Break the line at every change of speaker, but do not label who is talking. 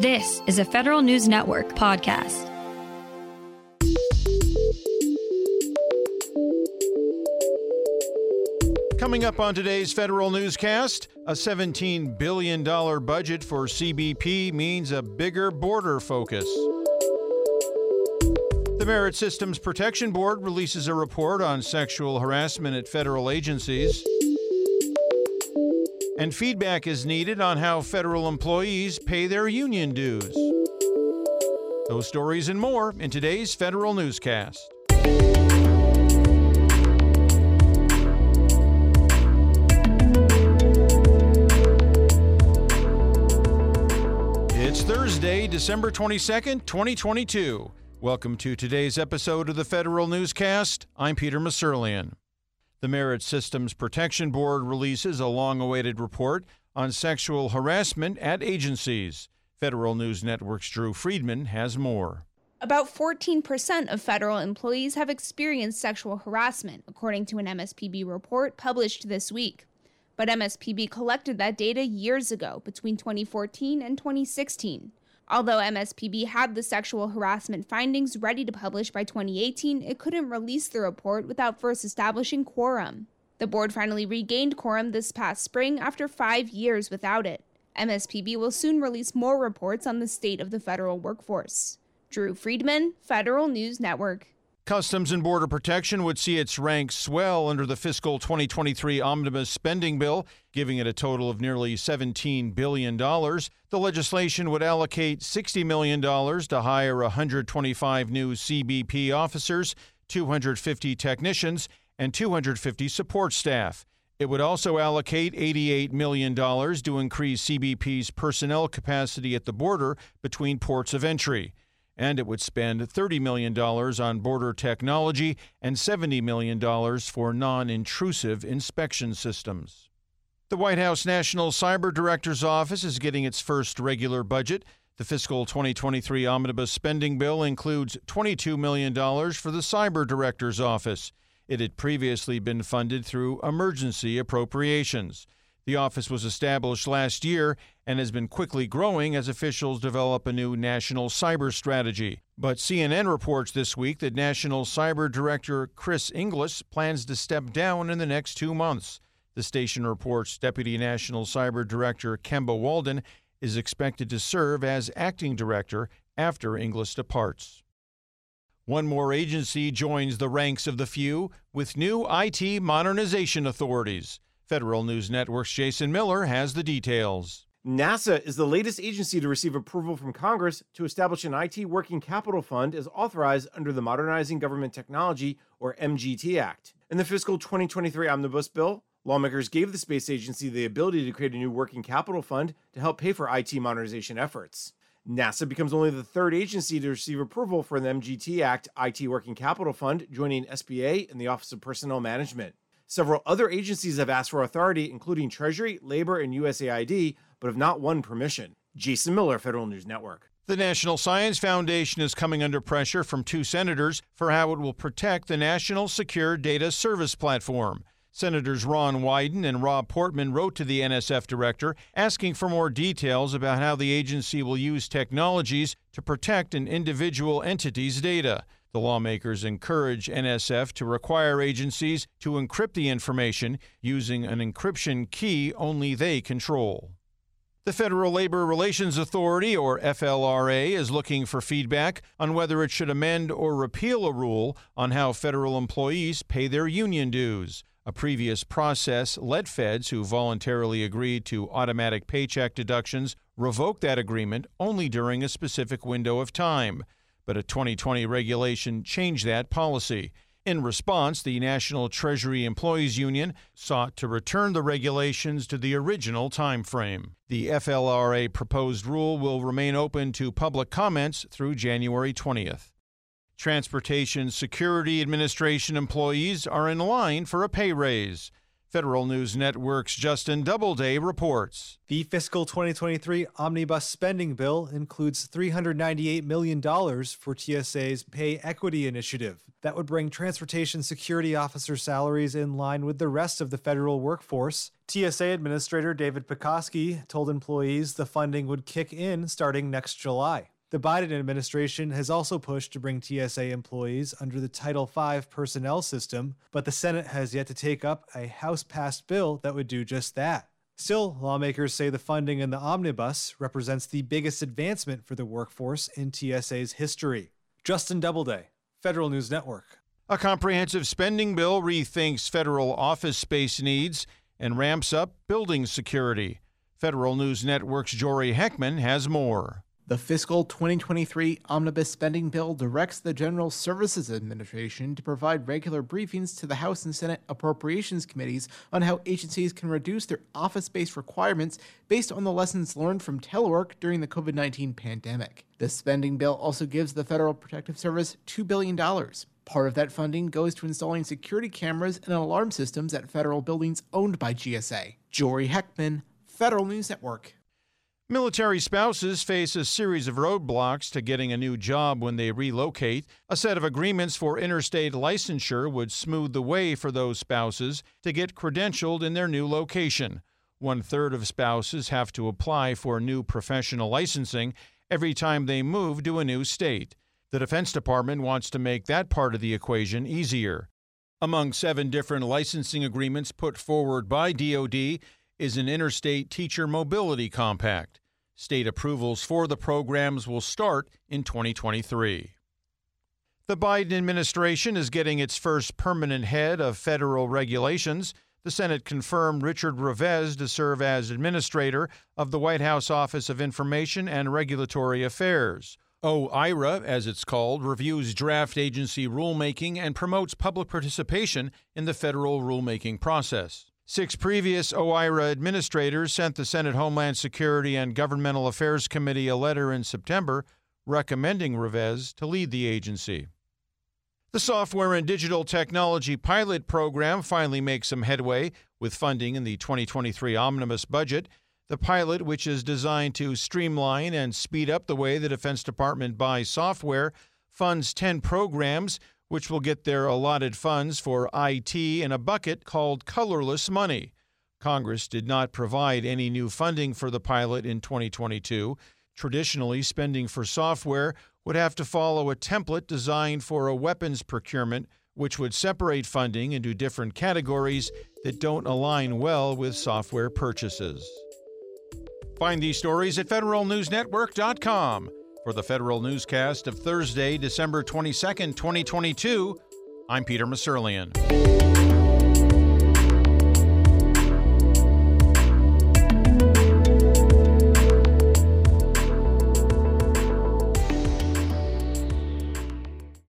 This is a Federal News Network podcast.
Coming up on today's Federal Newscast, a $17 billion budget for CBP means a bigger border focus. The Merit Systems Protection Board releases a report on sexual harassment at federal agencies. And feedback is needed on how federal employees pay their union dues. Those stories and more in today's Federal Newscast. It's Thursday, December 22nd, 2022. Welcome to today's episode of the Federal Newscast. I'm Peter Musurlian. The Merit Systems Protection Board releases a long awaited report on sexual harassment at agencies. Federal News Network's Drew Friedman has more.
About 14% of federal employees have experienced sexual harassment, according to an MSPB report published this week. But MSPB collected that data years ago, between 2014 and 2016. Although MSPB had the sexual harassment findings ready to publish by 2018, it couldn't release the report without first establishing quorum. The board finally regained quorum this past spring after five years without it. MSPB will soon release more reports on the state of the federal workforce. Drew Friedman, Federal News Network.
Customs and Border Protection would see its ranks swell under the fiscal 2023 omnibus spending bill, giving it a total of nearly $17 billion. The legislation would allocate $60 million to hire 125 new CBP officers, 250 technicians, and 250 support staff. It would also allocate $88 million to increase CBP's personnel capacity at the border between ports of entry and it would spend $30 million on border technology and $70 million for non intrusive inspection systems. The White House National Cyber Director's Office is getting its first regular budget. The fiscal 2023 omnibus spending bill includes $22 million for the Cyber Director's Office. It had previously been funded through emergency appropriations. The office was established last year and has been quickly growing as officials develop a new national cyber strategy. But CNN reports this week that National Cyber Director Chris Inglis plans to step down in the next two months. The station reports Deputy National Cyber Director Kemba Walden is expected to serve as acting director after Inglis departs. One more agency joins the ranks of the few with new IT modernization authorities. Federal News Network's Jason Miller has the details.
NASA is the latest agency to receive approval from Congress to establish an IT working capital fund as authorized under the Modernizing Government Technology, or MGT Act. In the fiscal 2023 omnibus bill, lawmakers gave the space agency the ability to create a new working capital fund to help pay for IT modernization efforts. NASA becomes only the third agency to receive approval for the MGT Act IT Working Capital Fund, joining SBA and the Office of Personnel Management. Several other agencies have asked for authority, including Treasury, Labor, and USAID, but have not won permission. Jason Miller, Federal News Network.
The National Science Foundation is coming under pressure from two senators for how it will protect the National Secure Data Service Platform. Senators Ron Wyden and Rob Portman wrote to the NSF director asking for more details about how the agency will use technologies to protect an individual entity's data. The lawmakers encourage NSF to require agencies to encrypt the information using an encryption key only they control. The Federal Labor Relations Authority, or FLRA, is looking for feedback on whether it should amend or repeal a rule on how federal employees pay their union dues. A previous process let feds who voluntarily agreed to automatic paycheck deductions revoke that agreement only during a specific window of time but a 2020 regulation changed that policy. In response, the National Treasury Employees Union sought to return the regulations to the original time frame. The FLRA proposed rule will remain open to public comments through January 20th. Transportation Security Administration employees are in line for a pay raise. Federal News Network's Justin Doubleday reports.
The fiscal 2023 omnibus spending bill includes $398 million for TSA's Pay Equity Initiative. That would bring transportation security officer salaries in line with the rest of the federal workforce. TSA Administrator David Pekoske told employees the funding would kick in starting next July. The Biden administration has also pushed to bring TSA employees under the Title V personnel system, but the Senate has yet to take up a House passed bill that would do just that. Still, lawmakers say the funding in the omnibus represents the biggest advancement for the workforce in TSA's history. Justin Doubleday, Federal News Network.
A comprehensive spending bill rethinks federal office space needs and ramps up building security. Federal News Network's Jory Heckman has more.
The fiscal 2023 omnibus spending bill directs the General Services Administration to provide regular briefings to the House and Senate appropriations committees on how agencies can reduce their office based requirements based on the lessons learned from telework during the COVID 19 pandemic. The spending bill also gives the Federal Protective Service $2 billion. Part of that funding goes to installing security cameras and alarm systems at federal buildings owned by GSA. Jory Heckman, Federal News Network.
Military spouses face a series of roadblocks to getting a new job when they relocate. A set of agreements for interstate licensure would smooth the way for those spouses to get credentialed in their new location. One third of spouses have to apply for new professional licensing every time they move to a new state. The Defense Department wants to make that part of the equation easier. Among seven different licensing agreements put forward by DoD is an interstate teacher mobility compact. State approvals for the programs will start in 2023. The Biden administration is getting its first permanent head of federal regulations. The Senate confirmed Richard Revesz to serve as administrator of the White House Office of Information and Regulatory Affairs. OIRA, as it's called, reviews draft agency rulemaking and promotes public participation in the federal rulemaking process. Six previous OIRA administrators sent the Senate Homeland Security and Governmental Affairs Committee a letter in September recommending Revesz to lead the agency. The Software and Digital Technology Pilot Program finally makes some headway with funding in the 2023 omnibus budget. The pilot, which is designed to streamline and speed up the way the Defense Department buys software, funds 10 programs which will get their allotted funds for IT in a bucket called colorless money. Congress did not provide any new funding for the pilot in 2022. Traditionally, spending for software would have to follow a template designed for a weapons procurement, which would separate funding into different categories that don't align well with software purchases. Find these stories at federalnewsnetwork.com. For the Federal Newscast of Thursday, December 22nd, 2022, I'm Peter Musurlian.